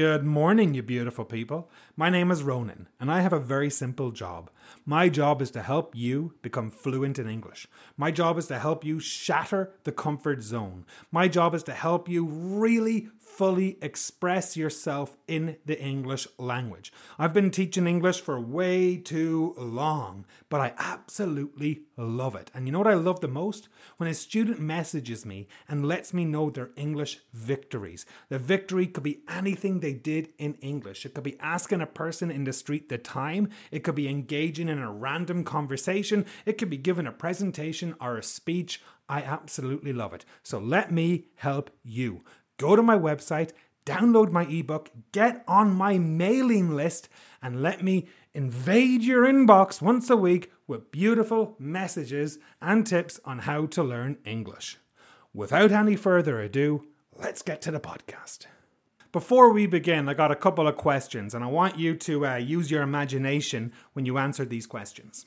Good morning, you beautiful people. My name is Ronan, and I have a very simple job. My job is to help you become fluent in English. My job is to help you shatter the comfort zone. My job is to help you really fully express yourself in the English language. I've been teaching English for way too long, but I absolutely love it. And you know what I love the most? When a student messages me and lets me know their English victories. The victory could be anything they did in English. It could be asking a person in the street the time, it could be engaging in a random conversation, it could be giving a presentation or a speech. I absolutely love it. So let me help you go to my website, download my ebook, get on my mailing list, and let me invade your inbox once a week with beautiful messages and tips on how to learn English. Without any further ado, let's get to the podcast. Before we begin, I got a couple of questions, and I want you to uh, use your imagination when you answer these questions.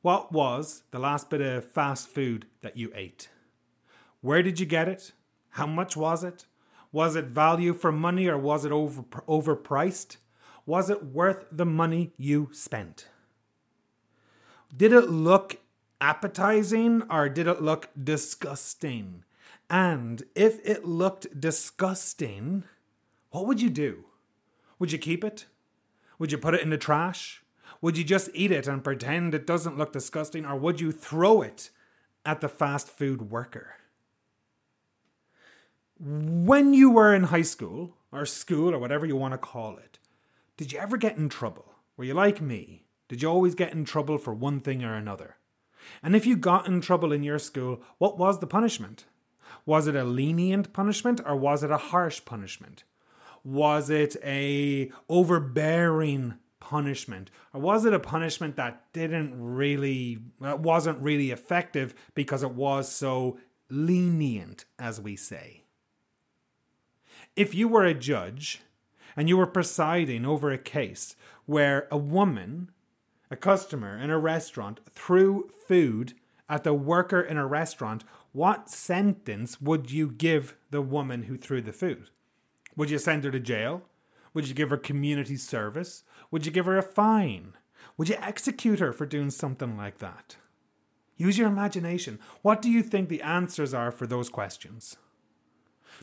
What was the last bit of fast food that you ate? Where did you get it? How much was it? Was it value for money or was it over, overpriced? Was it worth the money you spent? Did it look appetizing or did it look disgusting? And if it looked disgusting, what would you do? Would you keep it? Would you put it in the trash? Would you just eat it and pretend it doesn't look disgusting? Or would you throw it at the fast food worker? when you were in high school or school or whatever you want to call it, did you ever get in trouble? Were you like me? Did you always get in trouble for one thing or another? And if you got in trouble in your school, what was the punishment? Was it a lenient punishment or was it a harsh punishment? Was it a overbearing punishment or was it a punishment that didn't really that wasn't really effective because it was so lenient as we say? If you were a judge and you were presiding over a case where a woman, a customer in a restaurant, threw food at the worker in a restaurant, what sentence would you give the woman who threw the food? Would you send her to jail? Would you give her community service? Would you give her a fine? Would you execute her for doing something like that? Use your imagination. What do you think the answers are for those questions?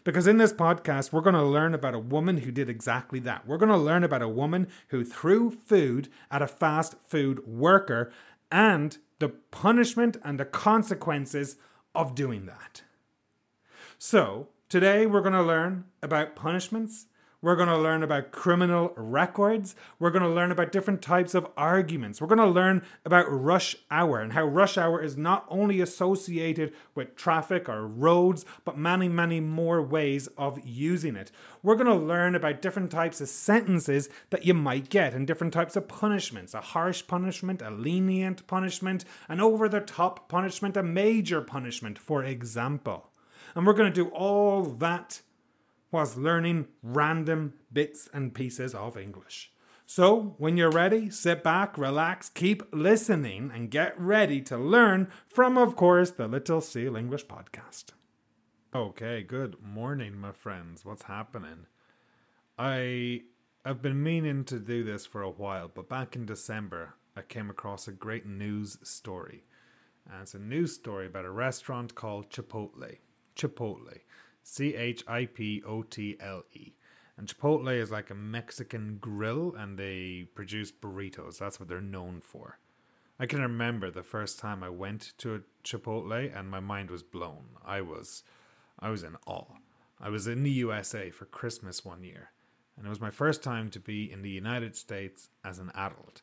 Because in this podcast, we're going to learn about a woman who did exactly that. We're going to learn about a woman who threw food at a fast food worker and the punishment and the consequences of doing that. So, today we're going to learn about punishments we're going to learn about criminal records. We're going to learn about different types of arguments. We're going to learn about rush hour and how rush hour is not only associated with traffic or roads, but many, many more ways of using it. We're going to learn about different types of sentences that you might get and different types of punishments a harsh punishment, a lenient punishment, an over the top punishment, a major punishment, for example. And we're going to do all that was learning random bits and pieces of English. So, when you're ready, sit back, relax, keep listening, and get ready to learn from, of course, the Little Seal English podcast. Okay, good morning, my friends. What's happening? I have been meaning to do this for a while, but back in December, I came across a great news story. And it's a news story about a restaurant called Chipotle. Chipotle. C H I P O T L E. And Chipotle is like a Mexican grill and they produce burritos. That's what they're known for. I can remember the first time I went to a Chipotle and my mind was blown. I was I was in awe. I was in the USA for Christmas one year, and it was my first time to be in the United States as an adult.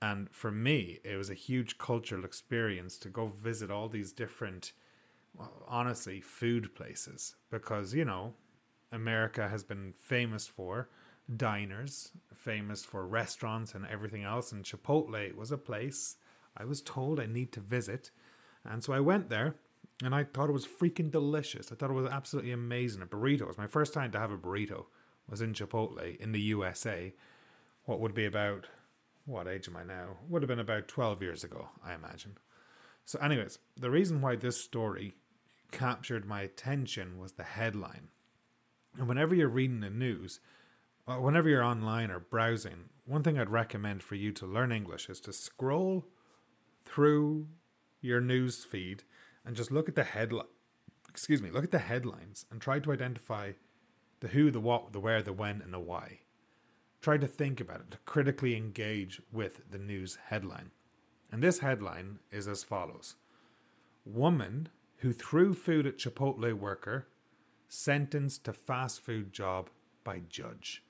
And for me, it was a huge cultural experience to go visit all these different honestly food places because you know America has been famous for diners, famous for restaurants and everything else and Chipotle was a place I was told I need to visit and so I went there and I thought it was freaking delicious. I thought it was absolutely amazing. A burrito was my first time to have a burrito was in Chipotle in the USA. What would be about what age am I now? Would have been about 12 years ago, I imagine. So anyways, the reason why this story captured my attention was the headline. And whenever you're reading the news, uh, whenever you're online or browsing, one thing I'd recommend for you to learn English is to scroll through your news feed and just look at the headline. Excuse me, look at the headlines and try to identify the who, the what, the where, the when, and the why. Try to think about it, to critically engage with the news headline. And this headline is as follows Woman who threw food at Chipotle worker sentenced to fast food job by judge.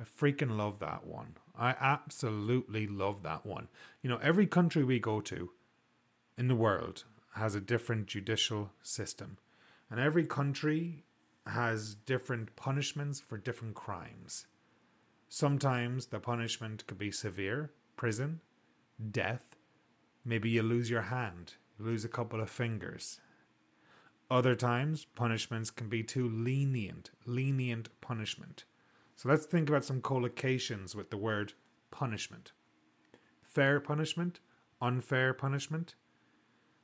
I freaking love that one. I absolutely love that one. You know, every country we go to in the world has a different judicial system, and every country has different punishments for different crimes. Sometimes the punishment could be severe prison, death, maybe you lose your hand, you lose a couple of fingers. Other times, punishments can be too lenient, lenient punishment. So let's think about some collocations with the word punishment fair punishment, unfair punishment,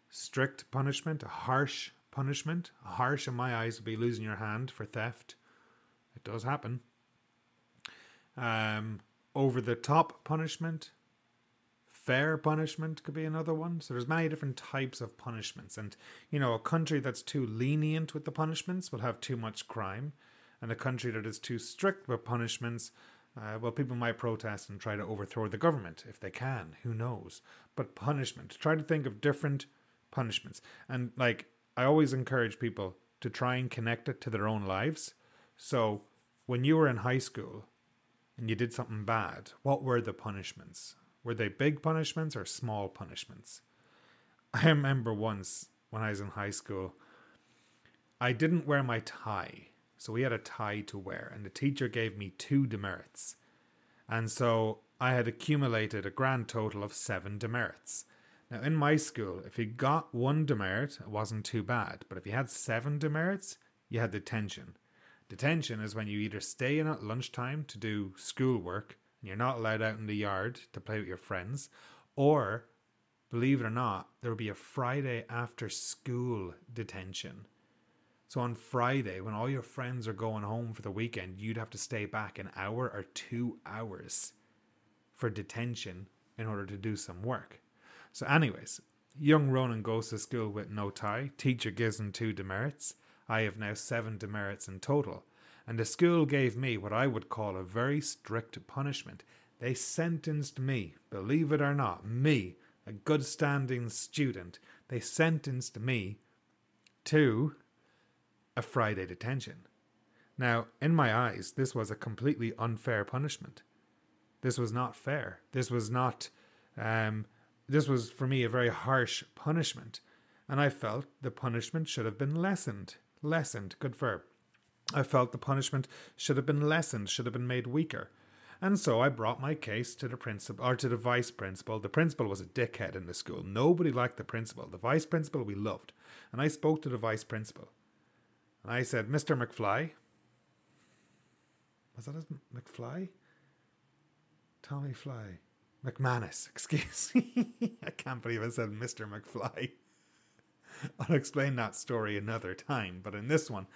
strict punishment, harsh punishment. Harsh, in my eyes, would be losing your hand for theft. It does happen. Um, over the top punishment, fair punishment could be another one. So there's many different types of punishments, and you know, a country that's too lenient with the punishments will have too much crime and a country that is too strict with punishments, uh, well, people might protest and try to overthrow the government if they can. Who knows? But punishment. Try to think of different punishments. And like, I always encourage people to try and connect it to their own lives. So, when you were in high school and you did something bad, what were the punishments? Were they big punishments or small punishments? I remember once when I was in high school, I didn't wear my tie so we had a tie to wear, and the teacher gave me two demerits. And so I had accumulated a grand total of seven demerits. Now, in my school, if you got one demerit, it wasn't too bad. But if you had seven demerits, you had detention. Detention is when you either stay in at lunchtime to do schoolwork and you're not allowed out in the yard to play with your friends, or, believe it or not, there will be a Friday after school detention. So on Friday, when all your friends are going home for the weekend, you'd have to stay back an hour or two hours for detention in order to do some work. So, anyways, young Ronan goes to school with no tie. Teacher gives him two demerits. I have now seven demerits in total. And the school gave me what I would call a very strict punishment. They sentenced me, believe it or not, me, a good standing student, they sentenced me to a Friday detention. Now, in my eyes, this was a completely unfair punishment. This was not fair. This was not, um, this was for me a very harsh punishment. And I felt the punishment should have been lessened. Lessened, good verb. I felt the punishment should have been lessened, should have been made weaker. And so I brought my case to the principal or to the vice principal. The principal was a dickhead in the school. Nobody liked the principal. The vice principal we loved. And I spoke to the vice principal. And I said, Mr. McFly. Was that his McFly? Tommy Fly. McManus, excuse me. I can't believe I said Mr. McFly. I'll explain that story another time, but in this one,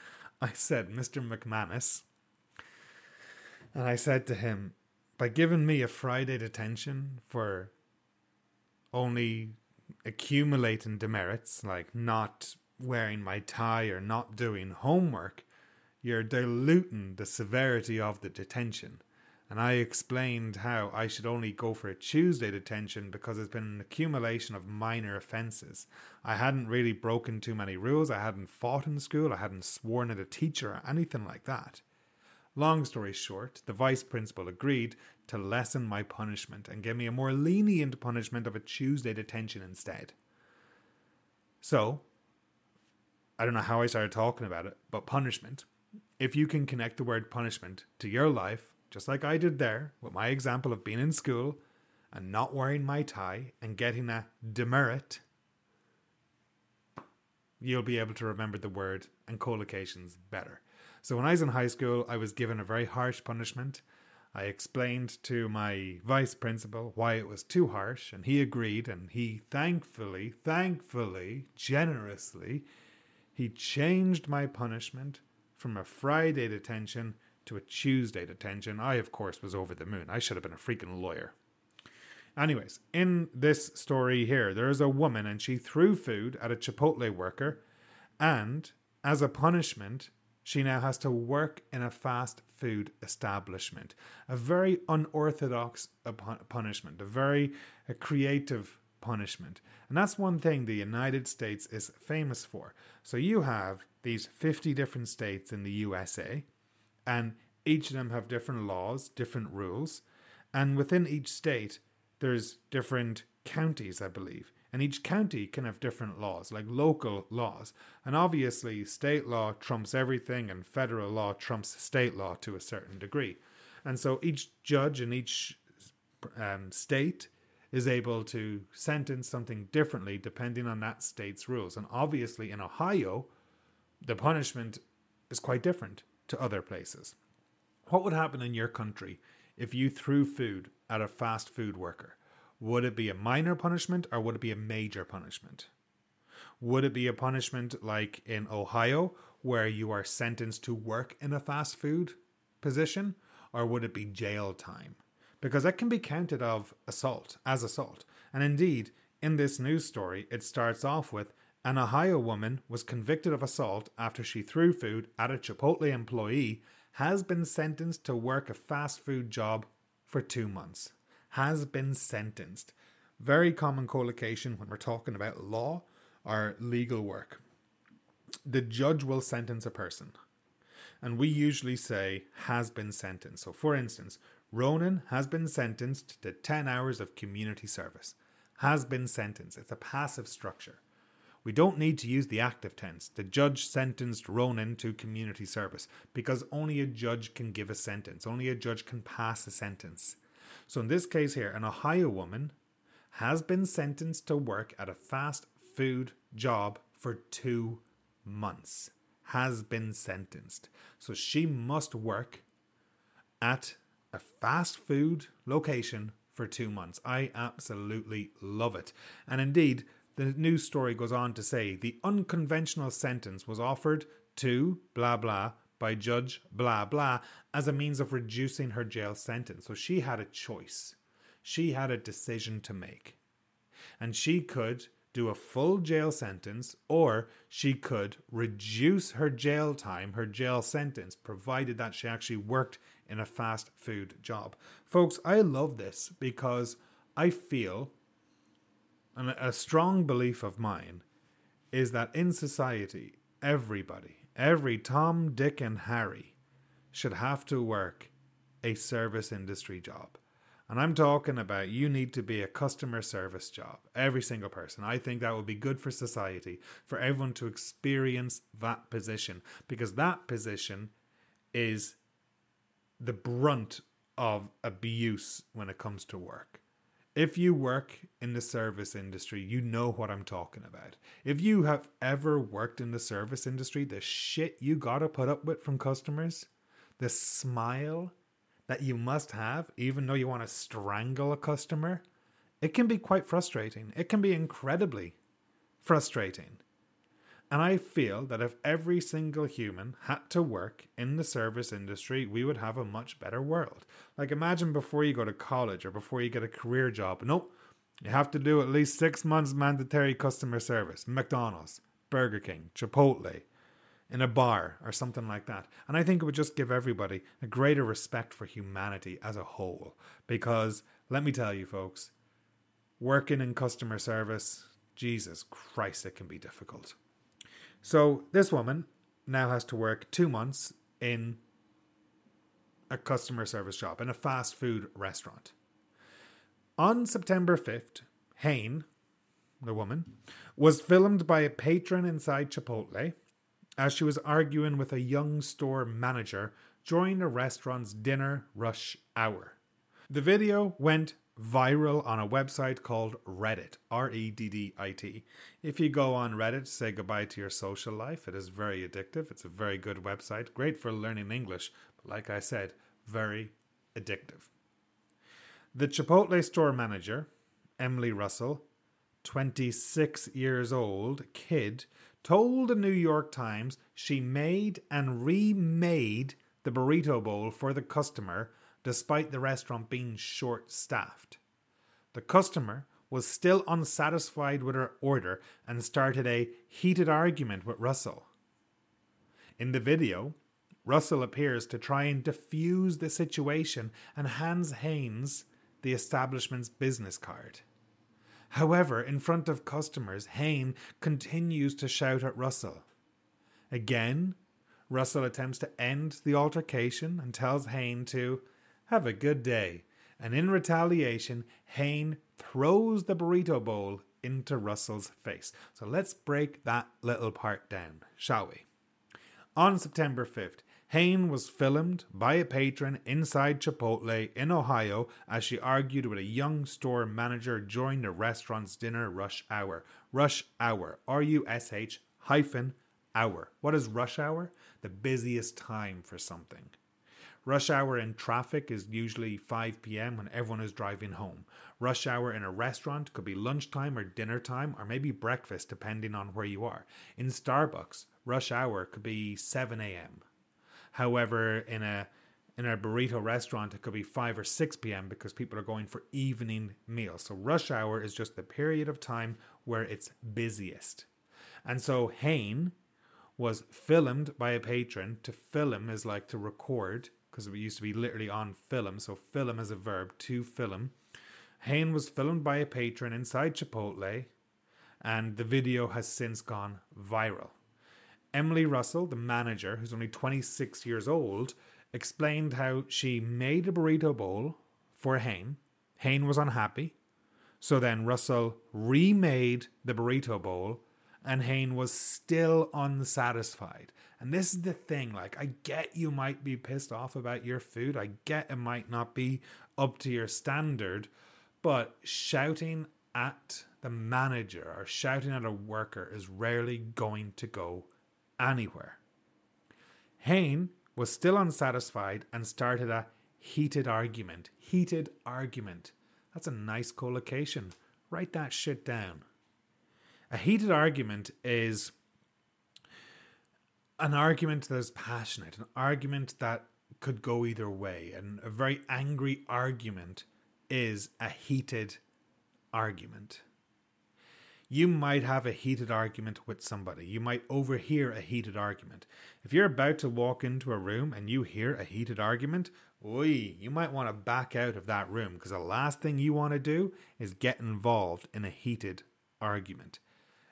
I said Mr. McManus. And I said to him, by giving me a Friday detention for only accumulating demerits, like not wearing my tie or not doing homework, you're diluting the severity of the detention. And I explained how I should only go for a Tuesday detention because it's been an accumulation of minor offences. I hadn't really broken too many rules, I hadn't fought in school, I hadn't sworn at a teacher or anything like that. Long story short, the vice principal agreed to lessen my punishment and give me a more lenient punishment of a Tuesday detention instead. So, I don't know how I started talking about it, but punishment. If you can connect the word punishment to your life, just like I did there with my example of being in school and not wearing my tie and getting a demerit, you'll be able to remember the word and collocations better. So when I was in high school, I was given a very harsh punishment. I explained to my vice principal why it was too harsh, and he agreed, and he thankfully, thankfully, generously he changed my punishment from a Friday detention to a Tuesday detention. I, of course, was over the moon. I should have been a freaking lawyer. Anyways, in this story here, there is a woman and she threw food at a Chipotle worker, and as a punishment, she now has to work in a fast food establishment. A very unorthodox punishment, a very a creative punishment. And that's one thing the United States is famous for. So you have these 50 different states in the USA, and each of them have different laws, different rules. And within each state, there's different counties, I believe. And each county can have different laws, like local laws. And obviously, state law trumps everything, and federal law trumps state law to a certain degree. And so each judge in each um, state is able to sentence something differently depending on that state's rules. And obviously, in Ohio, the punishment is quite different to other places. What would happen in your country if you threw food at a fast food worker? Would it be a minor punishment or would it be a major punishment? Would it be a punishment like in Ohio, where you are sentenced to work in a fast food position, or would it be jail time? Because that can be counted of assault as assault. And indeed, in this news story, it starts off with an Ohio woman was convicted of assault after she threw food at a Chipotle employee, has been sentenced to work a fast food job for two months. Has been sentenced. Very common collocation when we're talking about law or legal work. The judge will sentence a person. And we usually say has been sentenced. So, for instance, Ronan has been sentenced to 10 hours of community service. Has been sentenced. It's a passive structure. We don't need to use the active tense. The judge sentenced Ronan to community service because only a judge can give a sentence, only a judge can pass a sentence. So in this case here, an Ohio woman has been sentenced to work at a fast food job for two months. Has been sentenced. So she must work at a fast food location for two months. I absolutely love it. And indeed, the news story goes on to say the unconventional sentence was offered to blah blah by Judge blah blah as a means of reducing her jail sentence. So she had a choice. She had a decision to make. And she could do a full jail sentence or she could reduce her jail time, her jail sentence, provided that she actually worked in a fast food job. Folks, I love this because I feel and a strong belief of mine is that in society, everybody, every Tom, Dick, and Harry should have to work a service industry job. And I'm talking about you need to be a customer service job, every single person. I think that would be good for society, for everyone to experience that position, because that position is the brunt of abuse when it comes to work. If you work in the service industry, you know what I'm talking about. If you have ever worked in the service industry, the shit you gotta put up with from customers, the smile that you must have, even though you want to strangle a customer, it can be quite frustrating. It can be incredibly frustrating. And I feel that if every single human had to work in the service industry, we would have a much better world. Like, imagine before you go to college or before you get a career job. Nope, you have to do at least six months mandatory customer service. McDonald's, Burger King, Chipotle, in a bar or something like that. And I think it would just give everybody a greater respect for humanity as a whole. Because let me tell you, folks, working in customer service, Jesus Christ, it can be difficult. So this woman now has to work two months in a customer service job in a fast food restaurant. On September 5th, Hain, the woman, was filmed by a patron inside Chipotle as she was arguing with a young store manager during the restaurant's dinner rush hour. The video went viral on a website called Reddit, R E D D I T. If you go on Reddit, say goodbye to your social life. It is very addictive. It's a very good website, great for learning English, but like I said, very addictive. The Chipotle store manager, Emily Russell, 26 years old, kid, told the New York Times she made and remade the burrito bowl for the customer despite the restaurant being short staffed. The customer was still unsatisfied with her order and started a heated argument with Russell. In the video, Russell appears to try and defuse the situation and hands Haynes the establishment's business card. However, in front of customers, Hain continues to shout at Russell. Again, Russell attempts to end the altercation and tells Hain to have a good day. And in retaliation, Hain throws the burrito bowl into Russell's face. So let's break that little part down, shall we? On September 5th, Hain was filmed by a patron inside Chipotle in Ohio as she argued with a young store manager during the restaurant's dinner rush hour. Rush hour, R U S H hyphen hour. What is rush hour? The busiest time for something. Rush hour in traffic is usually 5 p.m. when everyone is driving home. Rush hour in a restaurant could be lunchtime or dinner time or maybe breakfast depending on where you are. In Starbucks, rush hour could be 7 a.m. However, in a in a burrito restaurant, it could be 5 or 6 p.m. because people are going for evening meals. So, rush hour is just the period of time where it's busiest. And so, Hain was filmed by a patron. To film is like to record because it used to be literally on film. So, film is a verb to film. Hain was filmed by a patron inside Chipotle, and the video has since gone viral. Emily Russell, the manager, who's only 26 years old, explained how she made a burrito bowl for Hain. Hain was unhappy. So then Russell remade the burrito bowl and Hain was still unsatisfied. And this is the thing like, I get you might be pissed off about your food. I get it might not be up to your standard. But shouting at the manager or shouting at a worker is rarely going to go anywhere. Hain was still unsatisfied and started a heated argument. Heated argument. That's a nice collocation. Write that shit down. A heated argument is an argument that is passionate, an argument that could go either way. And a very angry argument is a heated argument you might have a heated argument with somebody. You might overhear a heated argument. If you're about to walk into a room and you hear a heated argument, oi, you might want to back out of that room because the last thing you want to do is get involved in a heated argument.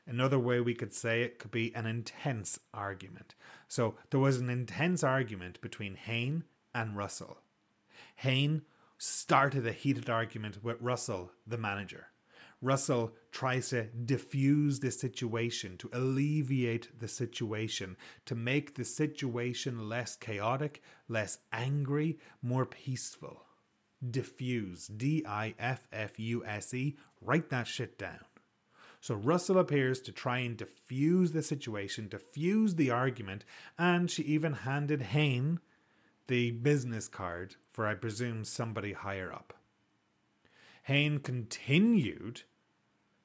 Another way we could say it could be an intense argument. So there was an intense argument between Hain and Russell. Hain started a heated argument with Russell, the manager. Russell tries to diffuse the situation, to alleviate the situation, to make the situation less chaotic, less angry, more peaceful. Diffuse, D I F F U S E, write that shit down. So Russell appears to try and defuse the situation, defuse the argument, and she even handed Hain the business card for, I presume, somebody higher up. Hain continued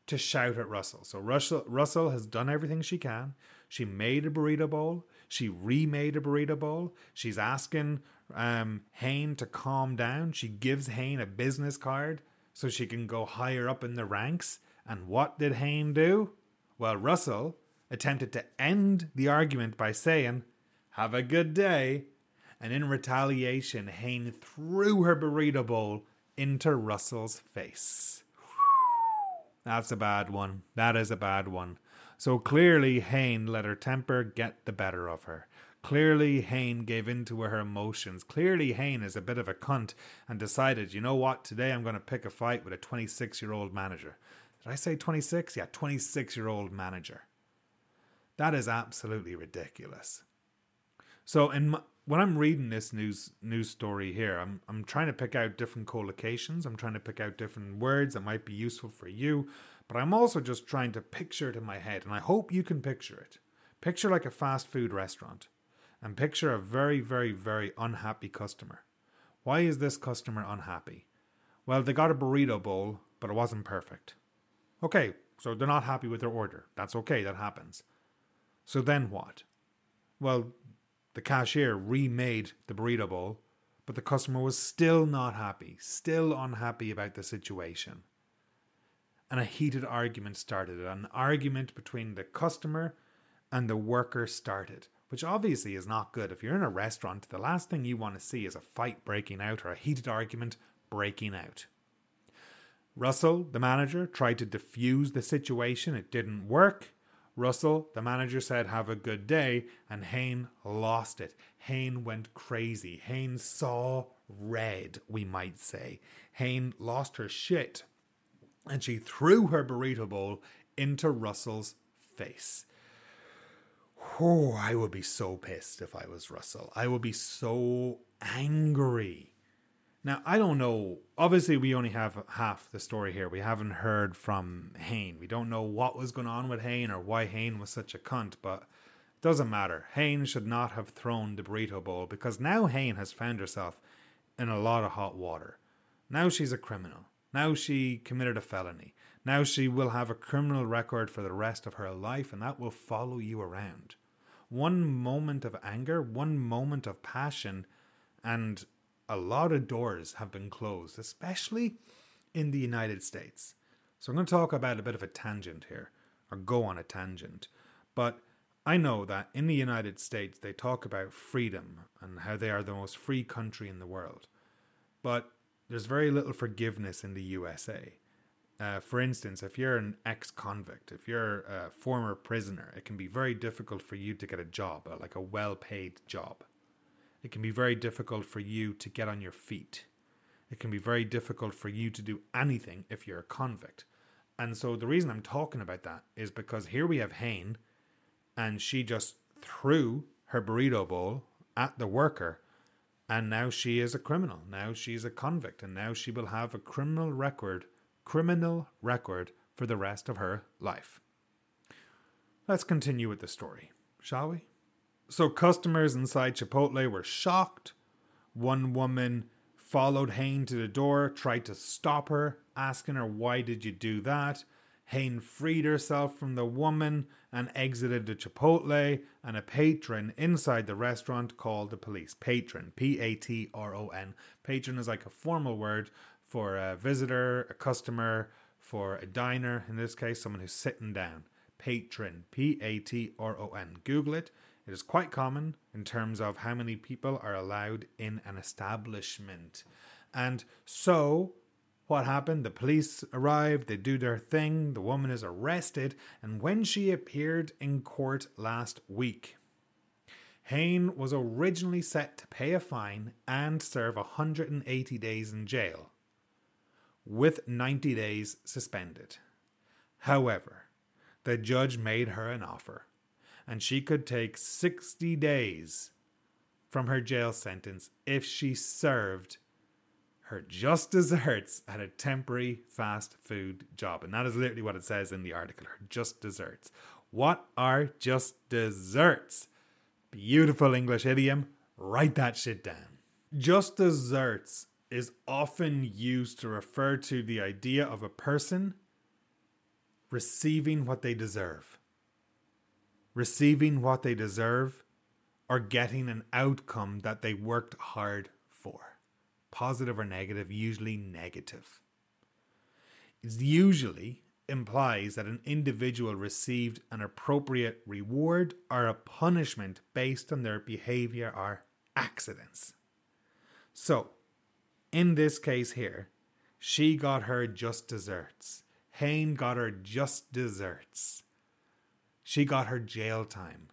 to shout at Russell. So Russell, Russell has done everything she can. She made a burrito bowl. She remade a burrito bowl. She's asking um, Hain to calm down. She gives Hain a business card so she can go higher up in the ranks. And what did Hain do? Well, Russell attempted to end the argument by saying, Have a good day. And in retaliation, Hain threw her burrito bowl into Russell's face. That's a bad one. That is a bad one. So clearly, Hain let her temper get the better of her. Clearly, Hain gave in to her emotions. Clearly, Hain is a bit of a cunt and decided, you know what, today I'm going to pick a fight with a 26 year old manager. Did I say 26? Yeah, 26 year old manager. That is absolutely ridiculous. So, in my, when I'm reading this news news story here, I'm I'm trying to pick out different collocations. I'm trying to pick out different words that might be useful for you, but I'm also just trying to picture it in my head, and I hope you can picture it. Picture like a fast food restaurant, and picture a very very very unhappy customer. Why is this customer unhappy? Well, they got a burrito bowl, but it wasn't perfect. Okay, so they're not happy with their order. That's okay, that happens. So then what? Well, The cashier remade the burrito bowl, but the customer was still not happy, still unhappy about the situation. And a heated argument started. An argument between the customer and the worker started, which obviously is not good. If you're in a restaurant, the last thing you want to see is a fight breaking out or a heated argument breaking out. Russell, the manager, tried to defuse the situation. It didn't work. Russell, the manager, said, Have a good day. And Hain lost it. Hain went crazy. Hain saw red, we might say. Hain lost her shit. And she threw her burrito bowl into Russell's face. Oh, I would be so pissed if I was Russell. I would be so angry. Now, I don't know. Obviously, we only have half the story here. We haven't heard from Hain. We don't know what was going on with Hain or why Hain was such a cunt, but it doesn't matter. Hain should not have thrown the burrito bowl because now Hain has found herself in a lot of hot water. Now she's a criminal. Now she committed a felony. Now she will have a criminal record for the rest of her life, and that will follow you around. One moment of anger, one moment of passion, and a lot of doors have been closed, especially in the United States. So I'm going to talk about a bit of a tangent here, or go on a tangent. But I know that in the United States they talk about freedom and how they are the most free country in the world. But there's very little forgiveness in the USA. Uh, for instance, if you're an ex convict, if you're a former prisoner, it can be very difficult for you to get a job, like a well paid job. It can be very difficult for you to get on your feet. It can be very difficult for you to do anything if you're a convict. And so the reason I'm talking about that is because here we have Hain, and she just threw her burrito bowl at the worker, and now she is a criminal. Now she's a convict, and now she will have a criminal record, criminal record for the rest of her life. Let's continue with the story, shall we? So customers inside Chipotle were shocked. One woman followed Hain to the door, tried to stop her, asking her, Why did you do that? Hain freed herself from the woman and exited the Chipotle, and a patron inside the restaurant called the police. Patron, P A T R O N. Patron is like a formal word for a visitor, a customer, for a diner, in this case, someone who's sitting down. Patron, P A T R O N. Google it. It is quite common in terms of how many people are allowed in an establishment. And so, what happened? The police arrived, they do their thing, the woman is arrested, and when she appeared in court last week, Hain was originally set to pay a fine and serve 180 days in jail, with 90 days suspended. However, the judge made her an offer and she could take 60 days from her jail sentence if she served her just desserts at a temporary fast food job. And that is literally what it says in the article her just desserts. What are just desserts? Beautiful English idiom. Write that shit down. Just desserts is often used to refer to the idea of a person receiving what they deserve receiving what they deserve, or getting an outcome that they worked hard for. Positive or negative, usually negative. It usually implies that an individual received an appropriate reward or a punishment based on their behavior or accidents. So, in this case here, she got her just desserts. Hain got her just desserts. She got her jail time.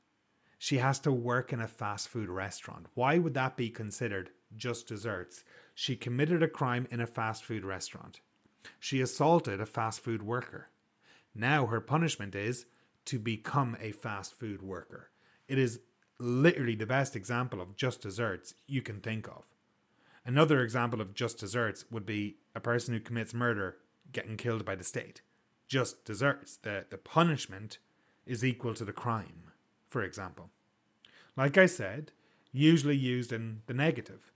She has to work in a fast food restaurant. Why would that be considered just desserts? She committed a crime in a fast food restaurant. She assaulted a fast food worker. Now her punishment is to become a fast food worker. It is literally the best example of just desserts you can think of. Another example of just desserts would be a person who commits murder getting killed by the state. Just desserts. The, the punishment is equal to the crime, for example. Like I said, usually used in the negative.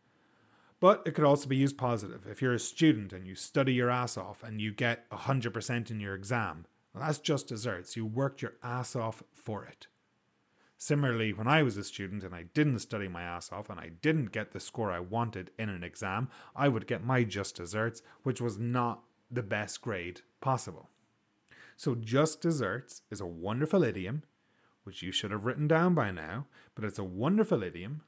But it could also be used positive. If you're a student and you study your ass off and you get 100% in your exam, well, that's just desserts. You worked your ass off for it. Similarly, when I was a student and I didn't study my ass off and I didn't get the score I wanted in an exam, I would get my just desserts, which was not the best grade possible. So, just desserts is a wonderful idiom, which you should have written down by now, but it's a wonderful idiom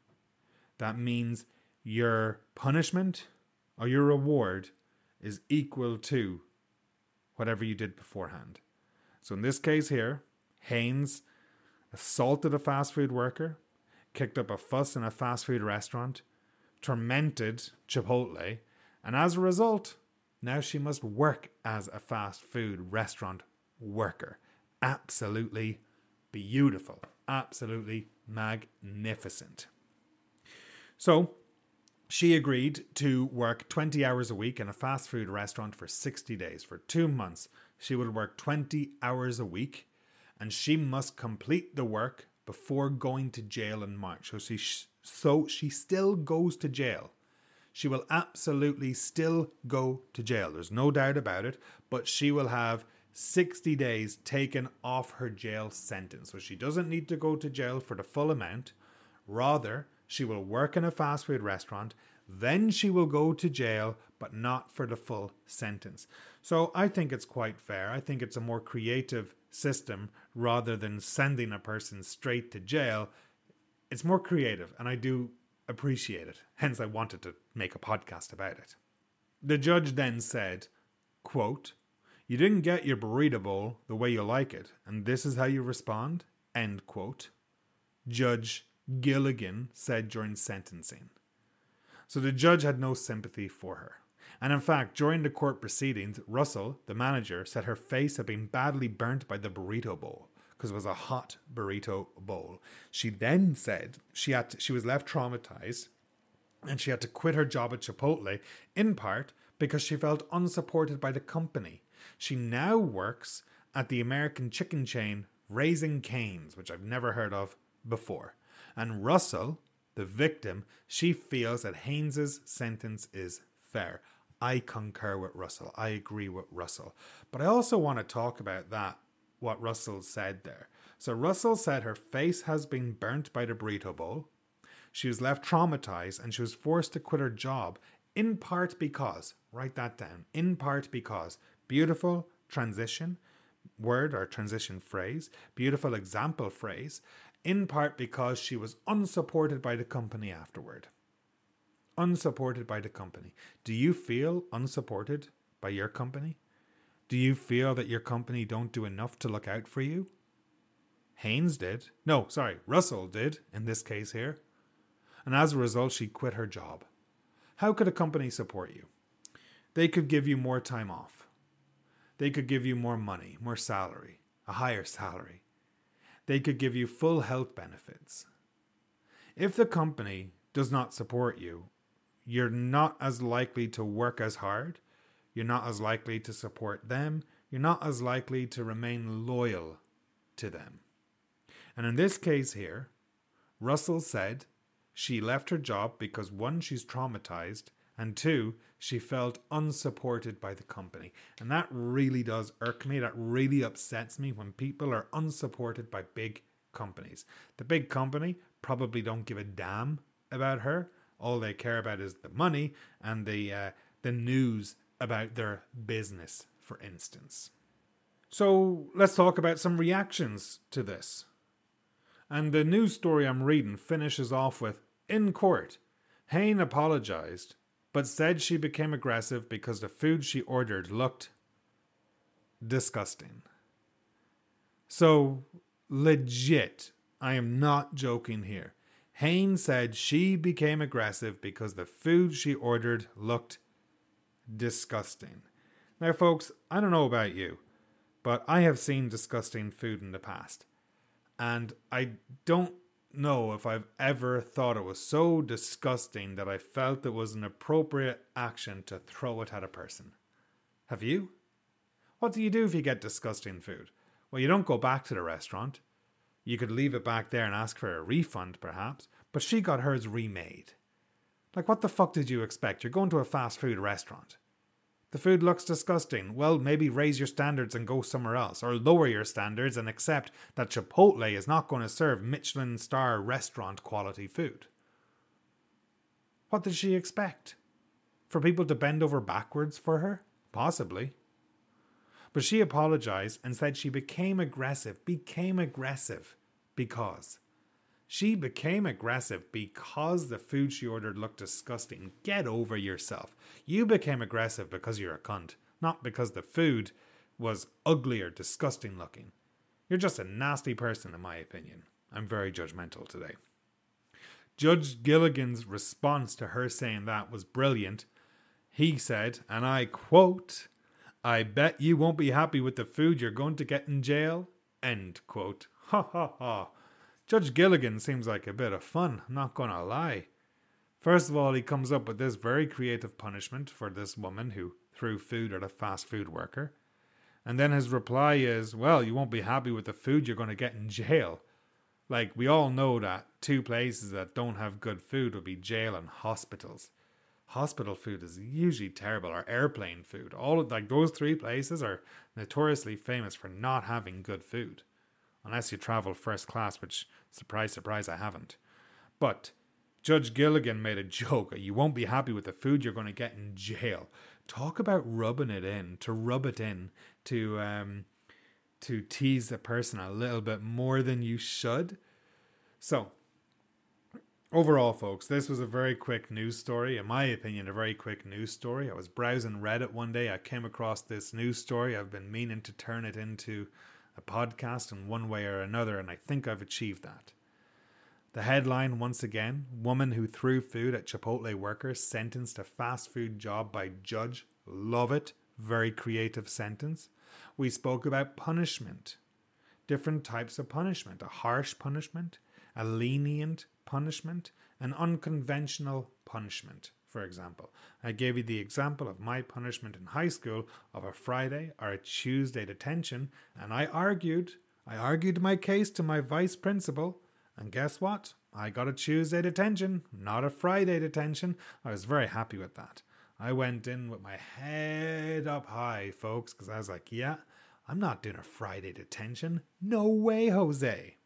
that means your punishment or your reward is equal to whatever you did beforehand. So, in this case here, Haynes assaulted a fast food worker, kicked up a fuss in a fast food restaurant, tormented Chipotle, and as a result, now she must work as a fast food restaurant worker. Absolutely beautiful. Absolutely magnificent. So, she agreed to work 20 hours a week in a fast food restaurant for 60 days. For two months, she would work 20 hours a week and she must complete the work before going to jail in March. So she, so she still goes to jail. She will absolutely still go to jail. There's no doubt about it, but she will have 60 days taken off her jail sentence. So she doesn't need to go to jail for the full amount. Rather, she will work in a fast food restaurant, then she will go to jail, but not for the full sentence. So I think it's quite fair. I think it's a more creative system rather than sending a person straight to jail. It's more creative, and I do appreciate it. Hence, I wanted to make a podcast about it. The judge then said, quote, You didn't get your burrito bowl the way you like it, and this is how you respond? End quote. Judge Gilligan said during sentencing. So the judge had no sympathy for her. And in fact, during the court proceedings, Russell, the manager, said her face had been badly burnt by the burrito bowl because it was a hot burrito bowl. She then said she had to, she was left traumatized and she had to quit her job at Chipotle in part because she felt unsupported by the company. She now works at the American chicken chain Raising Cane's, which I've never heard of before. And Russell, the victim, she feels that Haynes's sentence is fair. I concur with Russell. I agree with Russell. But I also want to talk about that, what Russell said there. So Russell said her face has been burnt by the burrito bowl. She was left traumatized and she was forced to quit her job, in part because, write that down, in part because, beautiful transition, word or transition phrase, beautiful example phrase, in part because she was unsupported by the company afterward. Unsupported by the company. Do you feel unsupported by your company? Do you feel that your company don't do enough to look out for you? Haynes did. No, sorry, Russell did in this case here. And as a result, she quit her job. How could a company support you? They could give you more time off. They could give you more money, more salary, a higher salary they could give you full health benefits. If the company does not support you, you're not as likely to work as hard, you're not as likely to support them, you're not as likely to remain loyal to them. And in this case here, Russell said she left her job because one, she's traumatized, and two, she felt unsupported by the company. And that really does irk me. That really upsets me when people are unsupported by big companies. The big company probably don't give a damn about her. All they care about is the money and the uh, the news about their business, for instance. So let's talk about some reactions to this. And the news story I'm reading finishes off with In court, Hain apologized but said she became aggressive because the food she ordered looked disgusting. So, legit, I am not joking here. Haynes said she became aggressive because the food she ordered looked disgusting. Now, folks, I don't know about you, but I have seen disgusting food in the past. And I don't know if I've ever thought it was so disgusting that I felt it was an appropriate action to throw it at a person. Have you? What do you do if you get disgusting food? Well, you don't go back to the restaurant. You could leave it back there and ask for a refund, perhaps, but she got hers remade. Like, what the fuck did you expect? You're going to a fast food restaurant. The food looks disgusting. Well, maybe raise your standards and go somewhere else, or lower your standards and accept that Chipotle is not going to serve Michelin star restaurant quality food. What did she expect? For people to bend over backwards for her? Possibly. But she apologized and said she became aggressive, became aggressive because she became aggressive because the food she ordered looked disgusting. Get over yourself. You became aggressive because you're a cunt, not because the food was ugly or disgusting looking. You're just a nasty person, in my opinion. I'm very judgmental today. Judge Gilligan's response to her saying that was brilliant. He said, and I quote, I bet you won't be happy with the food you're going to get in jail. End quote. Ha ha ha. Judge Gilligan seems like a bit of fun, not gonna lie. First of all, he comes up with this very creative punishment for this woman who threw food at a fast food worker. And then his reply is, Well, you won't be happy with the food you're going to get in jail. Like, we all know that two places that don't have good food would be jail and hospitals. Hospital food is usually terrible, or airplane food. All of, like those three places are notoriously famous for not having good food unless you travel first class, which, surprise, surprise, I haven't. But Judge Gilligan made a joke. You won't be happy with the food you're going to get in jail. Talk about rubbing it in, to rub it in, to um, to tease the person a little bit more than you should. So, overall, folks, this was a very quick news story. In my opinion, a very quick news story. I was browsing Reddit one day. I came across this news story. I've been meaning to turn it into a podcast in one way or another, and I think I've achieved that. The headline once again Woman who threw food at Chipotle workers sentenced to fast food job by judge. Love it. Very creative sentence. We spoke about punishment, different types of punishment a harsh punishment, a lenient punishment, an unconventional punishment for example. I gave you the example of my punishment in high school of a Friday or a Tuesday detention, and I argued, I argued my case to my vice principal, and guess what? I got a Tuesday detention, not a Friday detention. I was very happy with that. I went in with my head up high, folks, because I was like, yeah, I'm not doing a Friday detention. No way, Jose.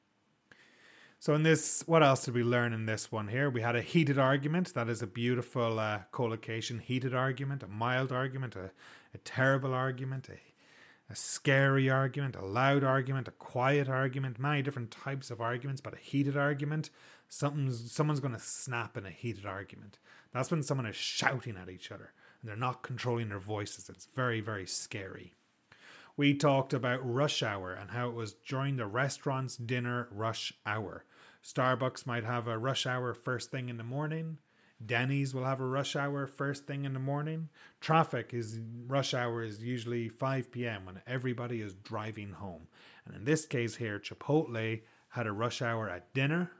So in this, what else did we learn in this one here? We had a heated argument. That is a beautiful uh, collocation. Heated argument, a mild argument, a, a terrible argument, a, a scary argument, a loud argument, a quiet argument. Many different types of arguments, but a heated argument. Something's someone's going to snap in a heated argument. That's when someone is shouting at each other and they're not controlling their voices. It's very very scary we talked about rush hour and how it was during the restaurant's dinner rush hour. Starbucks might have a rush hour first thing in the morning. Denny's will have a rush hour first thing in the morning. Traffic is rush hour is usually 5 p.m. when everybody is driving home. And in this case here, Chipotle had a rush hour at dinner.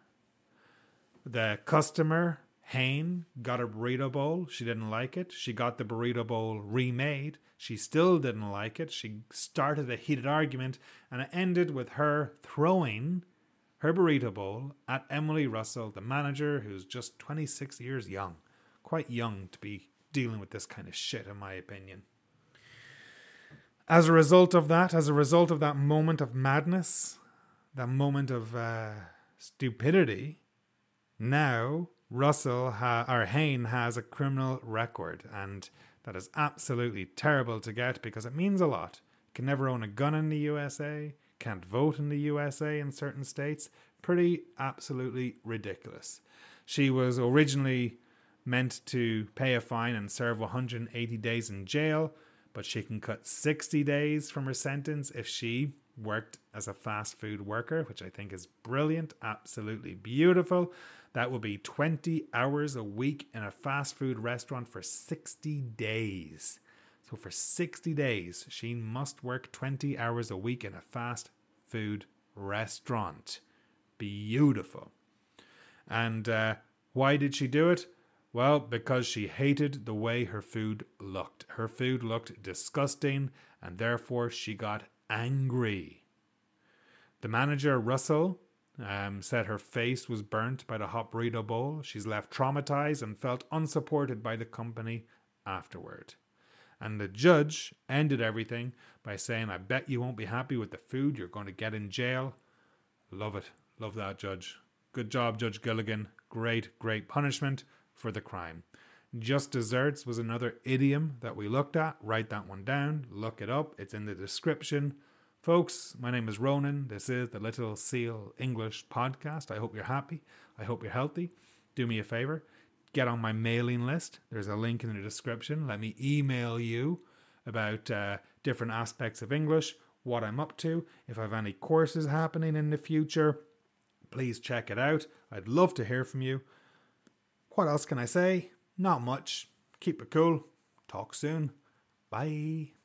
The customer, Hain, got a burrito bowl. She didn't like it. She got the burrito bowl remade. She still didn't like it. She started a heated argument, and it ended with her throwing her burrito bowl at Emily Russell, the manager who's just 26 years young. Quite young to be dealing with this kind of shit, in my opinion. As a result of that, as a result of that moment of madness, that moment of uh, stupidity, now Russell ha- or Hain has a criminal record, and that is absolutely terrible to get because it means a lot. Can never own a gun in the USA can't vote in the USA in certain states. Pretty absolutely ridiculous. She was originally meant to pay a fine and serve 180 days in jail, but she can cut 60 days from her sentence if she worked as a fast food worker, which I think is brilliant, absolutely beautiful. That will be 20 hours a week in a fast food restaurant for 60 days. So for 60 days, she must work 20 hours a week in a fast food restaurant. Beautiful. And uh, why did she do it? Well, because she hated the way her food looked. Her food looked disgusting, and therefore she got angry. The manager, Russell, um, said her face was burnt by the hot burrito bowl. She's left traumatized and felt unsupported by the company afterward. And the judge ended everything by saying, I bet you won't be happy with the food. You're going to get in jail. Love it. Love that, Judge. Good job, Judge Gilligan. Great, great punishment for the crime. Just desserts was another idiom that we looked at. Write that one down. Look it up. It's in the description. Folks, my name is Ronan. This is the Little Seal English podcast. I hope you're happy. I hope you're healthy. Do me a favor get on my mailing list. There's a link in the description. Let me email you about uh, different aspects of English, what I'm up to, if I have any courses happening in the future. Please check it out. I'd love to hear from you. What else can I say? Not much. Keep it cool. Talk soon. Bye.